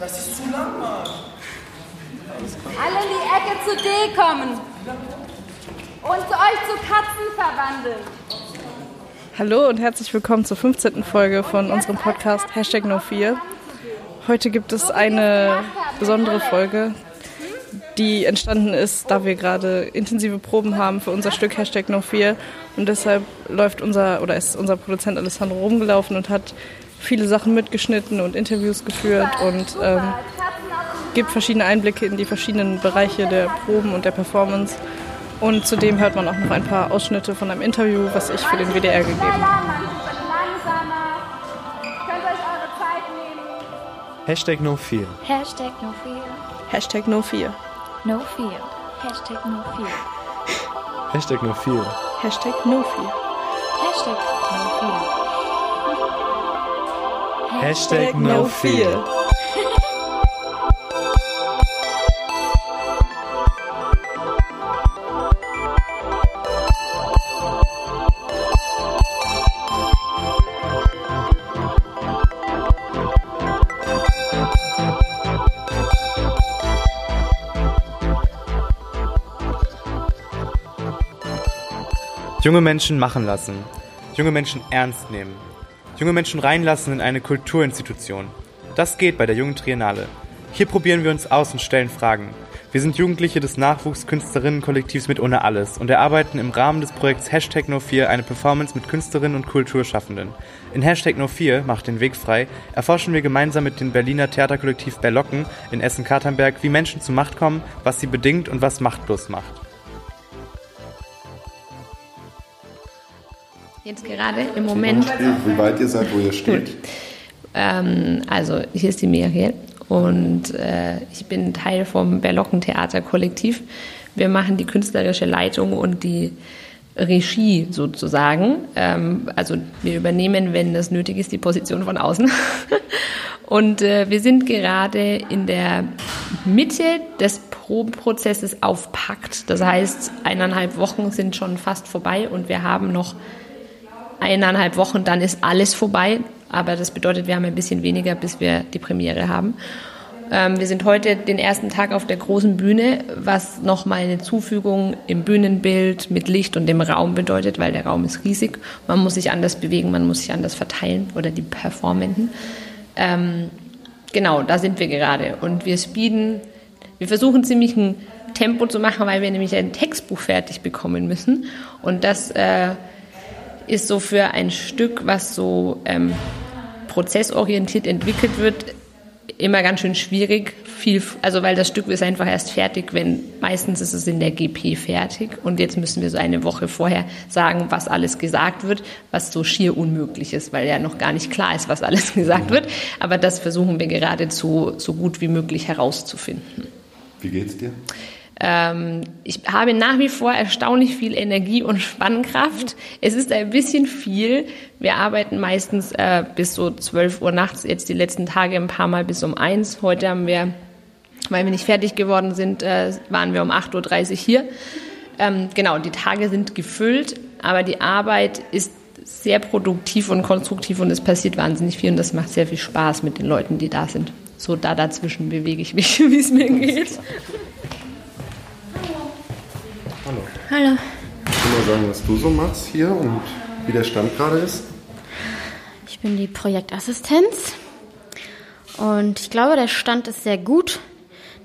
Das ist zu lang, Mann. Alle in die Ecke zu D kommen. Und zu euch zu Katzen verwandeln. Hallo und herzlich willkommen zur 15. Folge von unserem Podcast Hashtag No4. Heute gibt es eine besondere Folge, die entstanden ist, da wir gerade intensive Proben haben für unser Stück Hashtag No4 und deshalb läuft unser oder ist unser Produzent Alessandro rumgelaufen und hat viele Sachen mitgeschnitten und Interviews geführt und ähm, gibt verschiedene Einblicke in die verschiedenen Bereiche der Proben und der Performance. Und zudem hört man auch noch ein paar Ausschnitte von einem Interview, was ich für den WDR gegeben habe. Hashtag No Fear. Hashtag no fear. Hashtag No4. No fear. Hashtag no fear. Hashtag No Fear. Hashtag No4. Hashtag no fear. Hashtag No Fear. Junge Menschen machen lassen. Junge Menschen ernst nehmen. Junge Menschen reinlassen in eine Kulturinstitution. Das geht bei der Jungen Triennale. Hier probieren wir uns aus und stellen Fragen. Wir sind Jugendliche des Nachwuchskünstlerinnenkollektivs mit ohne alles und erarbeiten im Rahmen des Projekts Hashtag No4 eine Performance mit Künstlerinnen und Kulturschaffenden. In Hashtag No4 macht den Weg frei erforschen wir gemeinsam mit dem Berliner Theaterkollektiv Berlocken in Essen-Katernberg, wie Menschen zu Macht kommen, was sie bedingt und was machtlos macht. Jetzt gerade im Moment. Wie weit ihr seid, wo ihr steht. Ähm, also hier ist die Miriel und äh, ich bin Teil vom Berlocken Theaterkollektiv. Wir machen die künstlerische Leitung und die Regie sozusagen. Ähm, also wir übernehmen, wenn das nötig ist, die Position von außen. und äh, wir sind gerade in der Mitte des Probenprozesses auf Pakt. Das heißt, eineinhalb Wochen sind schon fast vorbei und wir haben noch eineinhalb Wochen, dann ist alles vorbei. Aber das bedeutet, wir haben ein bisschen weniger, bis wir die Premiere haben. Ähm, wir sind heute den ersten Tag auf der großen Bühne, was nochmal eine Zufügung im Bühnenbild mit Licht und dem Raum bedeutet, weil der Raum ist riesig. Man muss sich anders bewegen, man muss sich anders verteilen oder die Performenden. Ähm, genau, da sind wir gerade. Und wir speeden, wir versuchen ziemlich ein Tempo zu machen, weil wir nämlich ein Textbuch fertig bekommen müssen. Und das äh, ist so für ein Stück, was so ähm, prozessorientiert entwickelt wird, immer ganz schön schwierig. Viel, also weil das Stück ist einfach erst fertig, wenn meistens ist es in der GP fertig und jetzt müssen wir so eine Woche vorher sagen, was alles gesagt wird, was so schier unmöglich ist, weil ja noch gar nicht klar ist, was alles gesagt wird. Aber das versuchen wir geradezu so gut wie möglich herauszufinden. Wie geht's dir? Ähm, ich habe nach wie vor erstaunlich viel Energie und Spannkraft. Es ist ein bisschen viel. Wir arbeiten meistens äh, bis so 12 Uhr nachts, jetzt die letzten Tage ein paar Mal bis um eins. Heute haben wir, weil wir nicht fertig geworden sind, äh, waren wir um 8.30 Uhr hier. Ähm, genau, die Tage sind gefüllt, aber die Arbeit ist sehr produktiv und konstruktiv und es passiert wahnsinnig viel und das macht sehr viel Spaß mit den Leuten, die da sind. So da dazwischen bewege ich mich, wie es mir geht. Hallo. Kannst du mal sagen, was du so machst hier und wie der Stand gerade ist? Ich bin die Projektassistenz und ich glaube, der Stand ist sehr gut.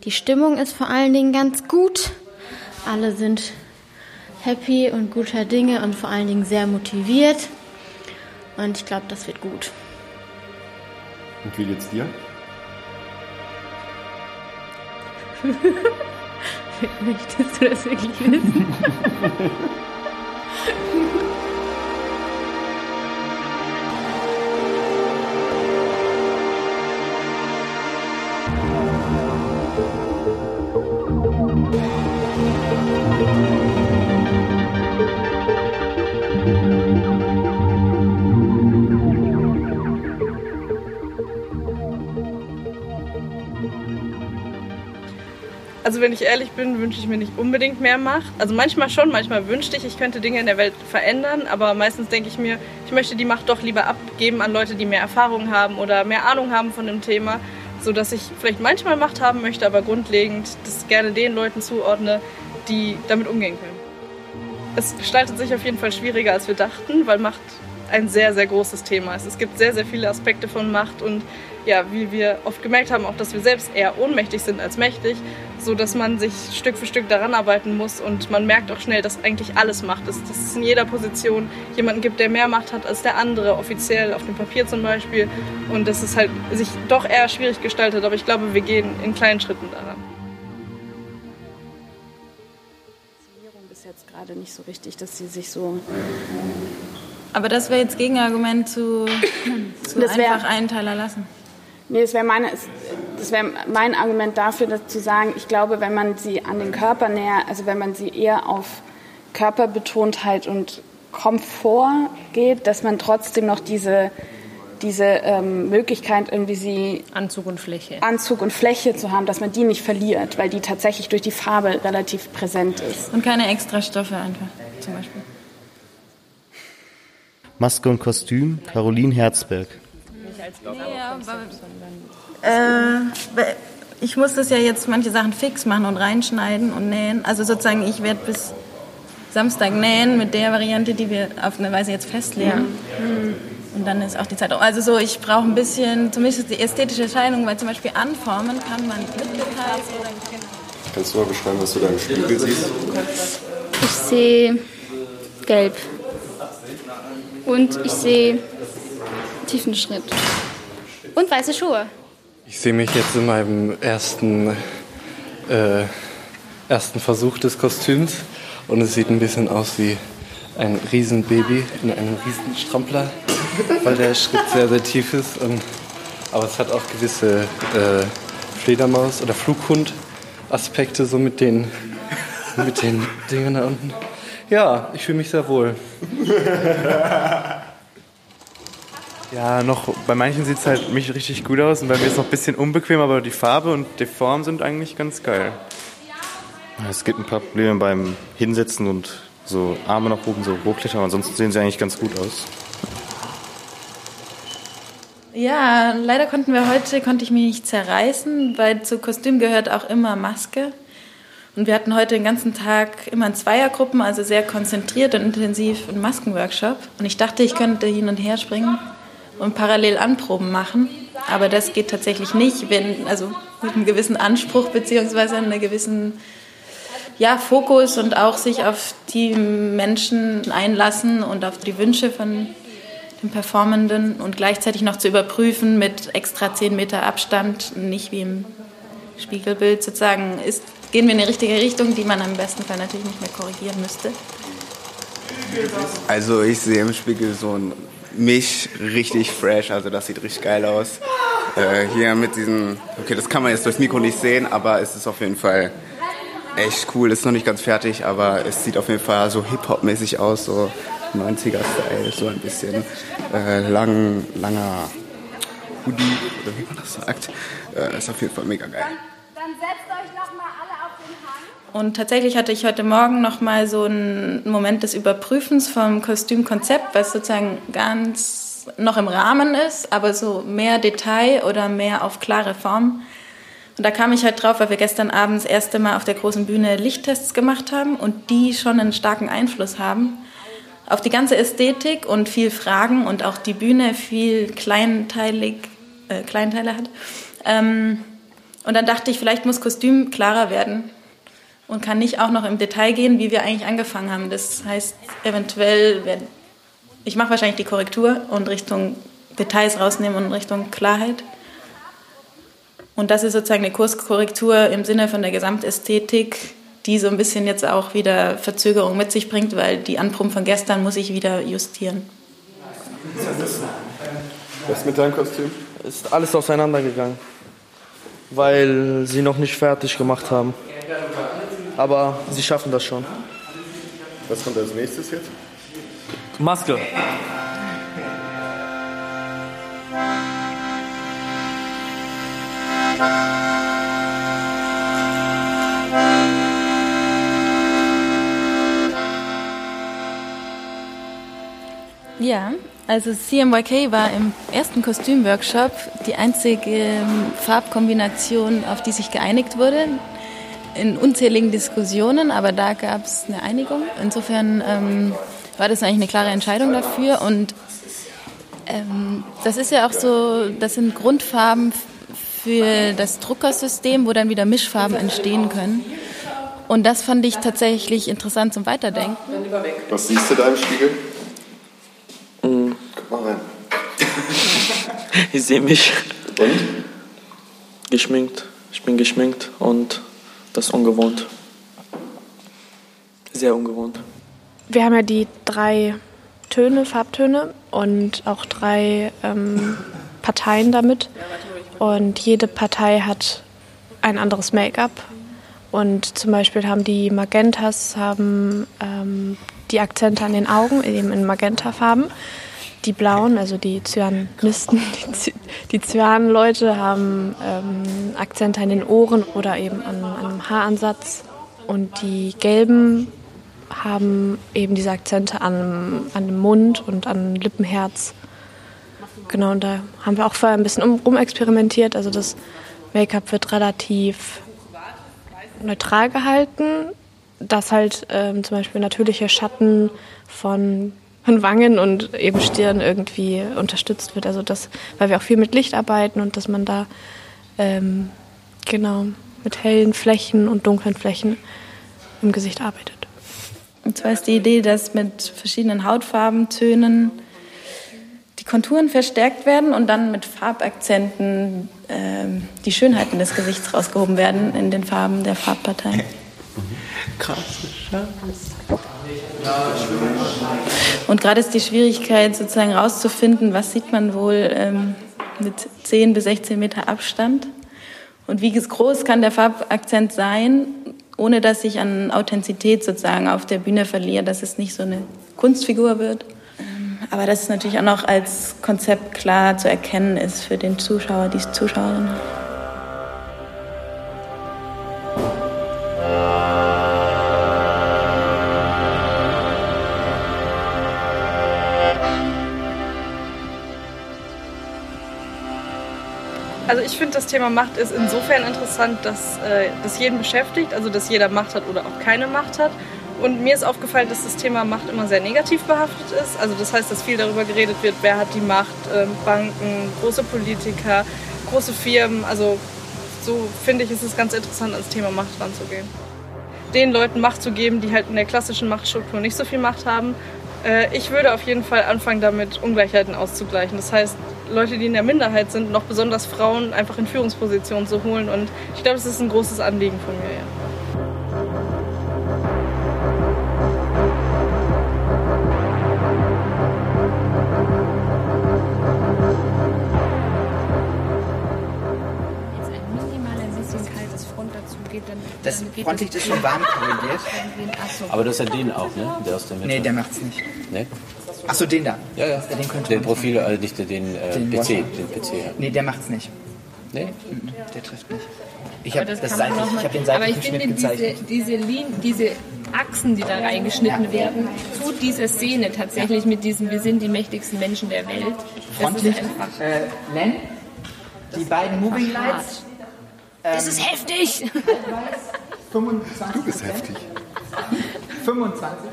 Die Stimmung ist vor allen Dingen ganz gut. Alle sind happy und guter Dinge und vor allen Dingen sehr motiviert. Und ich glaube, das wird gut. Und wie geht's dir? Möchtest du das wirklich wissen? Also wenn ich ehrlich bin, wünsche ich mir nicht unbedingt mehr Macht. Also manchmal schon, manchmal wünschte ich, ich könnte Dinge in der Welt verändern, aber meistens denke ich mir, ich möchte die Macht doch lieber abgeben an Leute, die mehr Erfahrung haben oder mehr Ahnung haben von dem Thema. so dass ich vielleicht manchmal Macht haben möchte, aber grundlegend das gerne den Leuten zuordne, die damit umgehen können. Es gestaltet sich auf jeden Fall schwieriger, als wir dachten, weil Macht ein sehr, sehr großes Thema ist. Es gibt sehr, sehr viele Aspekte von Macht und ja, wie wir oft gemerkt haben, auch dass wir selbst eher ohnmächtig sind als mächtig, so dass man sich Stück für Stück daran arbeiten muss und man merkt auch schnell, dass eigentlich alles Macht ist, dass es in jeder Position jemanden gibt, der mehr Macht hat als der andere, offiziell auf dem Papier zum Beispiel und dass es halt sich doch eher schwierig gestaltet, aber ich glaube, wir gehen in kleinen Schritten daran. ist jetzt gerade nicht so richtig, dass sie sich so aber das wäre jetzt Gegenargument zu, zu einfach einen Teiler lassen. Nee, das wäre meine, das wäre mein Argument dafür, dass zu sagen, ich glaube, wenn man sie an den Körper näher, also wenn man sie eher auf Körperbetontheit und Komfort geht, dass man trotzdem noch diese, diese ähm, Möglichkeit, irgendwie sie Anzug und Fläche. Anzug und Fläche zu haben, dass man die nicht verliert, weil die tatsächlich durch die Farbe relativ präsent ist. Und keine Extrastoffe einfach, zum Beispiel. Maske und Kostüm, Caroline Herzberg. Äh, ich muss das ja jetzt manche Sachen fix machen und reinschneiden und nähen. Also sozusagen, ich werde bis Samstag nähen mit der Variante, die wir auf eine Weise jetzt festlegen. Und dann ist auch die Zeit. um. Also so, ich brauche ein bisschen, zumindest die ästhetische Erscheinung, weil zum Beispiel anformen kann man mit Details oder Kannst du mal beschreiben, was du da im Spiegel siehst? Ich sehe gelb. Und ich sehe tiefen Schritt. Und weiße Schuhe. Ich sehe mich jetzt in meinem ersten, äh, ersten Versuch des Kostüms und es sieht ein bisschen aus wie ein Riesenbaby in einem Riesenstrampler, weil der Schritt sehr, sehr tief ist. Und, aber es hat auch gewisse äh, Fledermaus- oder Flughund-Aspekte, so mit den, mit den Dingen da unten. Ja, ich fühle mich sehr wohl. Ja, noch bei manchen sieht es halt mich richtig gut aus und bei mir ist es noch ein bisschen unbequem, aber die Farbe und die Form sind eigentlich ganz geil. Es gibt ein paar Probleme beim Hinsetzen und so Arme nach oben, so hochklettern. Ansonsten sehen sie eigentlich ganz gut aus. Ja, leider konnten wir heute, konnte ich mich nicht zerreißen, weil zu Kostüm gehört auch immer Maske. Und wir hatten heute den ganzen Tag immer in Zweiergruppen, also sehr konzentriert und intensiv einen Maskenworkshop. Und ich dachte, ich könnte hin und her springen und parallel Anproben machen. Aber das geht tatsächlich nicht, wenn, also mit einem gewissen Anspruch beziehungsweise einem gewissen ja, Fokus und auch sich auf die Menschen einlassen und auf die Wünsche von den Performenden und gleichzeitig noch zu überprüfen mit extra 10 Meter Abstand, nicht wie im Spiegelbild sozusagen, ist, gehen wir in die richtige Richtung, die man im besten Fall natürlich nicht mehr korrigieren müsste. Also ich sehe im Spiegel so ein mich richtig fresh, also das sieht richtig geil aus. Äh, hier mit diesen, okay, das kann man jetzt durchs Mikro nicht sehen, aber es ist auf jeden Fall echt cool. Ist noch nicht ganz fertig, aber es sieht auf jeden Fall so Hip-Hop-mäßig aus, so 90er-Style, so ein bisschen äh, lang, langer Hoodie, oder wie man das sagt. Äh, ist auf jeden Fall mega geil. Dann setzt euch noch mal alle auf den Hang. Und tatsächlich hatte ich heute Morgen noch mal so einen Moment des Überprüfens vom Kostümkonzept, was sozusagen ganz noch im Rahmen ist, aber so mehr Detail oder mehr auf klare Form. Und da kam ich halt drauf, weil wir gestern Abend das erste Mal auf der großen Bühne Lichttests gemacht haben und die schon einen starken Einfluss haben auf die ganze Ästhetik und viel Fragen und auch die Bühne viel kleinteilig, äh, Kleinteile hat. Ähm, und dann dachte ich, vielleicht muss Kostüm klarer werden und kann nicht auch noch im Detail gehen, wie wir eigentlich angefangen haben. Das heißt, eventuell, ich mache wahrscheinlich die Korrektur und Richtung Details rausnehmen und Richtung Klarheit. Und das ist sozusagen eine Kurskorrektur im Sinne von der Gesamtästhetik, die so ein bisschen jetzt auch wieder Verzögerung mit sich bringt, weil die Anproben von gestern muss ich wieder justieren. Was mit deinem Kostüm? Ist alles auseinandergegangen, weil sie noch nicht fertig gemacht haben. Aber sie schaffen das schon. Was kommt als nächstes jetzt? Maske. Ja, Also CMYK war im ersten Kostümworkshop die einzige ähm, Farbkombination, auf die sich geeinigt wurde. In unzähligen Diskussionen, aber da gab es eine Einigung. Insofern ähm, war das eigentlich eine klare Entscheidung dafür. Und ähm, das ist ja auch so, das sind Grundfarben für das Druckersystem, wo dann wieder Mischfarben entstehen können. Und das fand ich tatsächlich interessant zum Weiterdenken. Was siehst du da im Spiegel? Mhm. Guck mal rein. Ich sehe mich. Und? Geschminkt. Ich bin geschminkt und das ist ungewohnt. Sehr ungewohnt. Wir haben ja die drei Töne, Farbtöne und auch drei ähm, Parteien damit. Und jede Partei hat ein anderes Make-up. Und zum Beispiel haben die Magentas haben ähm, die Akzente an den Augen, eben in Magentafarben. Die blauen, also die Cyanisten, die, Cy die Cyan-Leute haben ähm, Akzente an den Ohren oder eben an, an einem Haaransatz. Und die gelben haben eben diese Akzente an, an dem Mund und an Lippenherz. Genau, und da haben wir auch vorher ein bisschen um, rumexperimentiert. Also das Make-up wird relativ neutral gehalten, dass halt ähm, zum Beispiel natürliche Schatten von, von Wangen und eben Stirn irgendwie unterstützt wird. Also das, weil wir auch viel mit Licht arbeiten und dass man da ähm, genau mit hellen Flächen und dunklen Flächen im Gesicht arbeitet. Und zwar ist die Idee, dass mit verschiedenen Hautfarben, Tönen die Konturen verstärkt werden und dann mit Farbakzenten äh, die Schönheiten des Gesichts rausgehoben werden in den Farben der Farbparteien. Krass. Und gerade ist die Schwierigkeit sozusagen rauszufinden, was sieht man wohl ähm, mit 10 bis 16 Meter Abstand und wie groß kann der Farbakzent sein, ohne dass ich an Authentizität sozusagen auf der Bühne verliere, dass es nicht so eine Kunstfigur wird. Ähm, Aber dass es natürlich auch noch als Konzept klar zu erkennen ist für den Zuschauer, die Zuschauerin. Also ich finde, das Thema Macht ist insofern interessant, dass äh, das jeden beschäftigt, also dass jeder Macht hat oder auch keine Macht hat. Und mir ist aufgefallen, dass das Thema Macht immer sehr negativ behaftet ist. Also das heißt, dass viel darüber geredet wird, wer hat die Macht, ähm, Banken, große Politiker, große Firmen. Also so finde ich, ist es ganz interessant, ans Thema Macht ranzugehen. Den Leuten Macht zu geben, die halt in der klassischen Machtstruktur nicht so viel Macht haben. Äh, ich würde auf jeden Fall anfangen, damit Ungleichheiten auszugleichen. Das heißt, Leute, die in der Minderheit sind, noch besonders Frauen, einfach in Führungspositionen zu holen. Und ich glaube, das ist ein großes Anliegen von mir. Ja. Das Frontlicht ist schon warm korrigiert. Aber das ist ja den auch, ne? Der aus der Mitte. Nee, der macht's nicht. Nee? Achso, den da. Ja, ja. Den könnte Den Profil, äh, nicht den, äh, Den PC, den PC. Ja. Nee, der macht's nicht. Nee? Der trifft nicht. Ich habe das das seitlich, noch mal- ich hab den Aber ich seitlichen finde, Schnitt diese, gezeichnet. diese, Lin diese Achsen, die da reingeschnitten werden, tut dieser Szene tatsächlich mit diesem, wir sind die mächtigsten Menschen der Welt. Frontlicht, äh, Len, die beiden Moving Lights. Das ist heftig! 25 Du bist heftig. 25.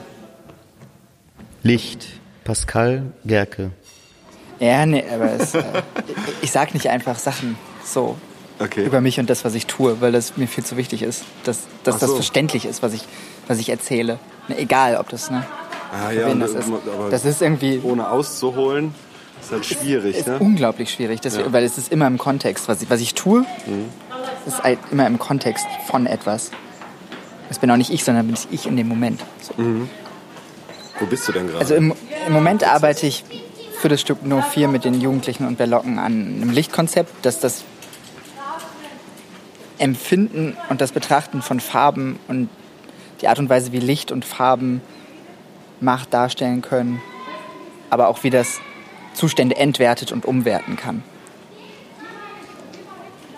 Licht. Pascal Gerke. Ja, nee, aber es, äh, ich sag nicht einfach Sachen so Okay. über mich und das, was ich tue, weil das mir viel zu wichtig ist, dass, dass Ach das so. verständlich ist, was ich, was ich erzähle. Ne, egal, ob das, ne, Ah, ja, wen das ist. Das ist irgendwie ohne auszuholen, ist halt schwierig, ist ne? unglaublich schwierig, das, Ja. weil es ist immer im Kontext. Was ich, was ich tue, Mhm. ist halt immer im Kontext von etwas. Es bin auch nicht ich, sondern bin ich in dem Moment. So. Mhm. Wo bist du denn gerade? Also im, im Moment arbeite ich für das Stück No 4 mit den Jugendlichen und Berlocken an einem Lichtkonzept, das das Empfinden und das Betrachten von Farben und die Art und Weise, wie Licht und Farben Macht darstellen können, aber auch wie das Zustände entwertet und umwerten kann.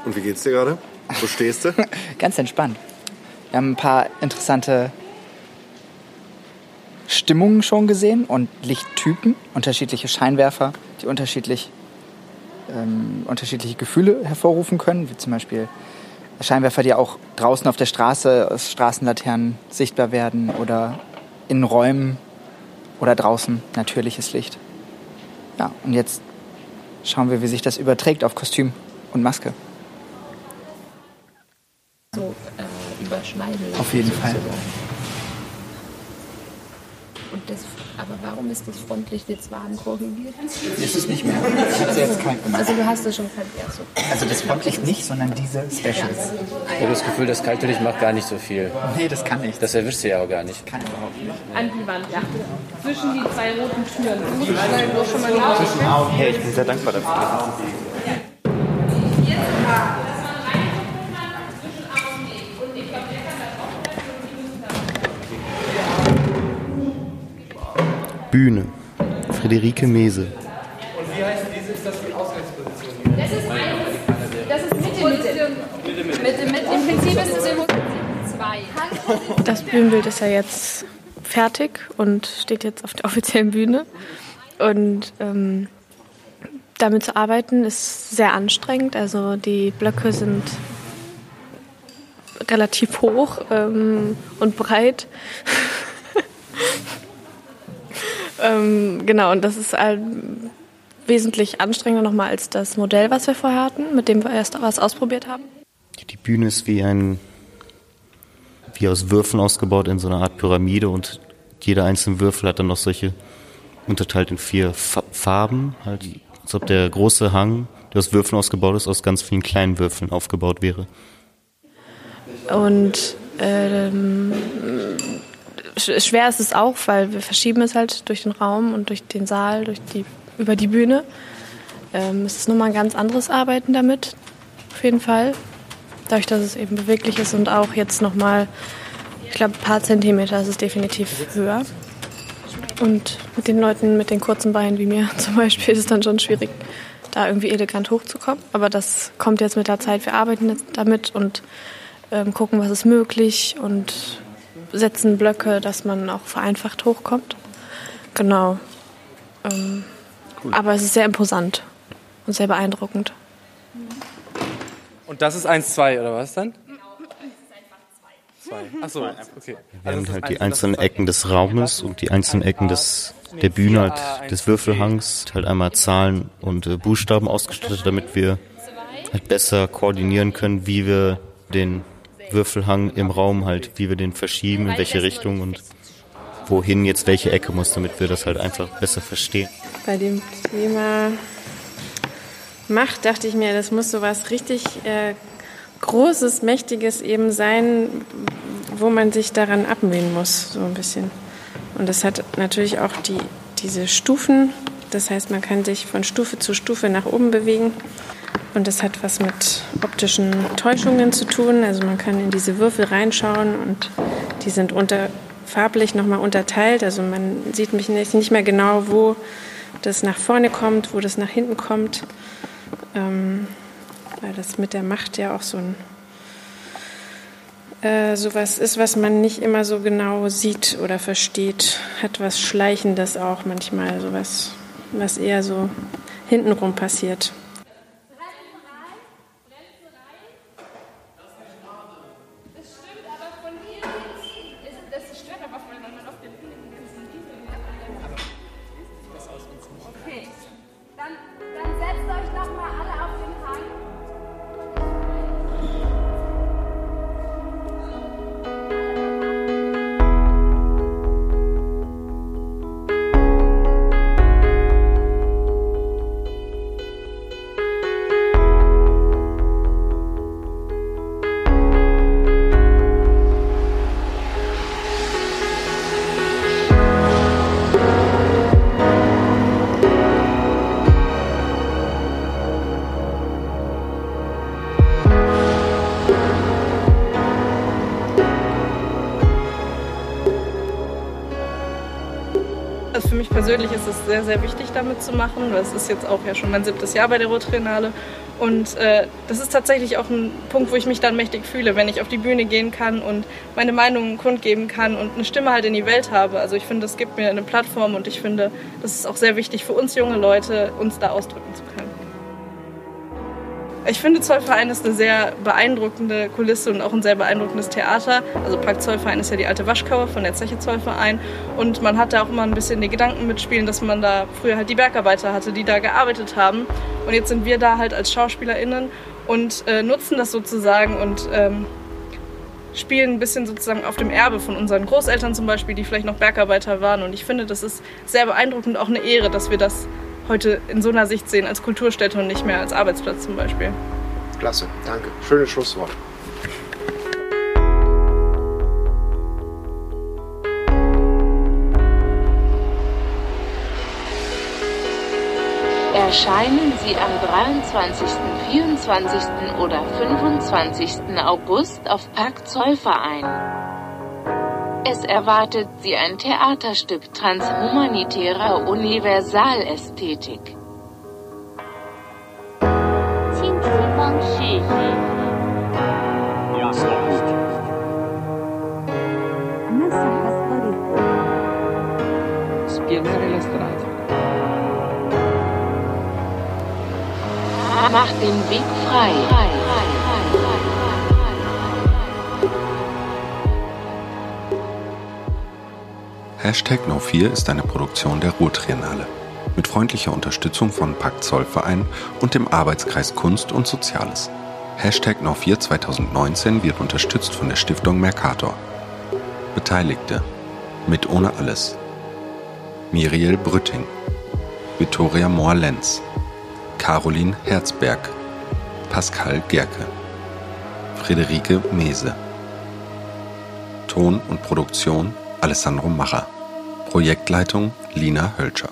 Und wie geht's dir gerade? Wo stehst du? Ganz entspannt. Wir haben ein paar interessante St Stimmungen schon gesehen und Lichttypen, unterschiedliche Scheinwerfer, die unterschiedlich, ähm, unterschiedliche Gefühle hervorrufen können, wie zum Beispiel Scheinwerfer, die auch draußen auf der Straße aus Straßenlaternen sichtbar werden oder in Räumen oder draußen natürliches Licht. Ja, und jetzt schauen wir, wie sich das überträgt auf Kostüm und Maske. So äh, überschneiden. Auf jeden Fall. Das, aber warum ist das Frontlicht jetzt warm korrigiert? Ist es nicht mehr. Ich habe sie jetzt kalt gemacht. Also du hast es schon kalt, ja, so. Also das Frontlicht nicht, sondern diese Specials. Ich habe das Gefühl, das kalte Licht macht gar nicht so viel. Nee, das kann nicht. Das erwischt sie ja auch gar nicht. Kann überhaupt nicht. An die Wand, ja. Zwischen die zwei roten Türen. Mal nach. Hey, ich bin sehr dankbar dafür. Bühne. Friederike Mese. Und wie heißt diese? Ist das die Ausgangsposition? Das ist, eine, das ist Mitte, Mitte. Mitte, Mitte. Im Prinzip ist es zwei. Das Bühnenbild ist ja jetzt fertig und steht jetzt auf der offiziellen Bühne. Und ähm, damit zu arbeiten ist sehr anstrengend. Also die Blöcke sind relativ hoch ähm, und breit. Ähm, genau, und das ist halt wesentlich anstrengender nochmal als das Modell, was wir vorher hatten, mit dem wir erst was ausprobiert haben. Die Bühne ist wie ein, wie aus Würfeln ausgebaut in so einer Art Pyramide und jeder einzelne Würfel hat dann noch solche, unterteilt in vier Fa Farben, halt, als ob der große Hang, der aus Würfeln ausgebaut ist, aus ganz vielen kleinen Würfeln aufgebaut wäre. Und ähm, schwer ist es auch, weil wir verschieben es halt durch den Raum und durch den Saal, durch die, über die Bühne. Ähm, es ist nochmal ein ganz anderes Arbeiten damit, auf jeden Fall. Dadurch, dass es eben beweglich ist und auch jetzt nochmal, ich glaube, ein paar Zentimeter ist es definitiv höher. Und mit den Leuten mit den kurzen Beinen wie mir zum Beispiel ist es dann schon schwierig, da irgendwie elegant hochzukommen. Aber das kommt jetzt mit der Zeit. Wir arbeiten jetzt damit und ähm, gucken, was ist möglich und setzen Blöcke, dass man auch vereinfacht hochkommt. Genau. Ähm, Aber es ist sehr imposant und sehr beeindruckend. Und das ist 1-2 oder was dann? Zwei. Achso, okay. Wir Also haben halt die einzelnen Ecken des Raumes und die einzelnen Ecken des, der Bühne, halt, des Würfelhangs, halt einmal Zahlen und äh, Buchstaben ausgestattet, damit wir halt besser koordinieren können, wie wir den Würfelhang im Raum halt, wie wir den verschieben, in welche Richtung und wohin jetzt welche Ecke muss, damit wir das halt einfach besser verstehen. Bei dem Thema Macht dachte ich mir, das muss so was richtig äh, Großes, Mächtiges eben sein, wo man sich daran abmühen muss, so ein bisschen. Und das hat natürlich auch die, diese Stufen. Das heißt, man kann sich von Stufe zu Stufe nach oben bewegen. Und das hat was mit optischen Täuschungen zu tun. Also man kann in diese Würfel reinschauen und die sind unter, farblich nochmal unterteilt. Also man sieht mich nicht nicht mehr genau, wo das nach vorne kommt, wo das nach hinten kommt. Ähm, weil das mit der Macht ja auch so ein äh, sowas ist, was man nicht immer so genau sieht oder versteht. Hat was Schleichendes auch manchmal, sowas, was eher so hintenrum passiert. Persönlich ist es sehr, sehr wichtig, damit zu machen, es ist jetzt auch ja schon mein siebtes Jahr bei der Rottriennale. Und äh, das ist tatsächlich auch ein Punkt, wo ich mich dann mächtig fühle, wenn ich auf die Bühne gehen kann und meine Meinungen kundgeben kann und eine Stimme halt in die Welt habe. Also ich finde, das gibt mir eine Plattform und ich finde, das ist auch sehr wichtig für uns junge Leute, uns da ausdrücken zu können. Ich finde, Zollverein ist eine sehr beeindruckende Kulisse und auch ein sehr beeindruckendes Theater. Also Park Zollverein ist ja die alte Waschkauer von der Zeche Zollverein. Und man hat da auch immer ein bisschen die Gedanken mitspielen, dass man da früher halt die Bergarbeiter hatte, die da gearbeitet haben. Und jetzt sind wir da halt als SchauspielerInnen und äh, nutzen das sozusagen und ähm, spielen ein bisschen sozusagen auf dem Erbe von unseren Großeltern zum Beispiel, die vielleicht noch Bergarbeiter waren. Und ich finde, das ist sehr beeindruckend auch eine Ehre, dass wir das heute in so einer Sicht sehen, als Kulturstätte und nicht mehr als Arbeitsplatz zum Beispiel. Klasse, danke. Schönes Schlusswort. Erscheinen Sie am 23., 24. oder 25. August auf Park Zollverein. Es erwartet Sie ein Theaterstück transhumanitärer Universalästhetik. Macht den Weg frei. Hashtag No4 ist eine Produktion der Ruhrtriennale. Mit freundlicher Unterstützung von Pakt Zollverein und dem Arbeitskreis Kunst und Soziales. Hashtag No4 2019 wird unterstützt von der Stiftung Mercator. Beteiligte. Mit Ohne Alles. Miriel Brütting. Vittoria Mohr-Lenz. Caroline Herzberg. Pascal Gerke. Friederike Mese. Ton und Produktion Alessandro Macher Projektleitung Lina Hölscher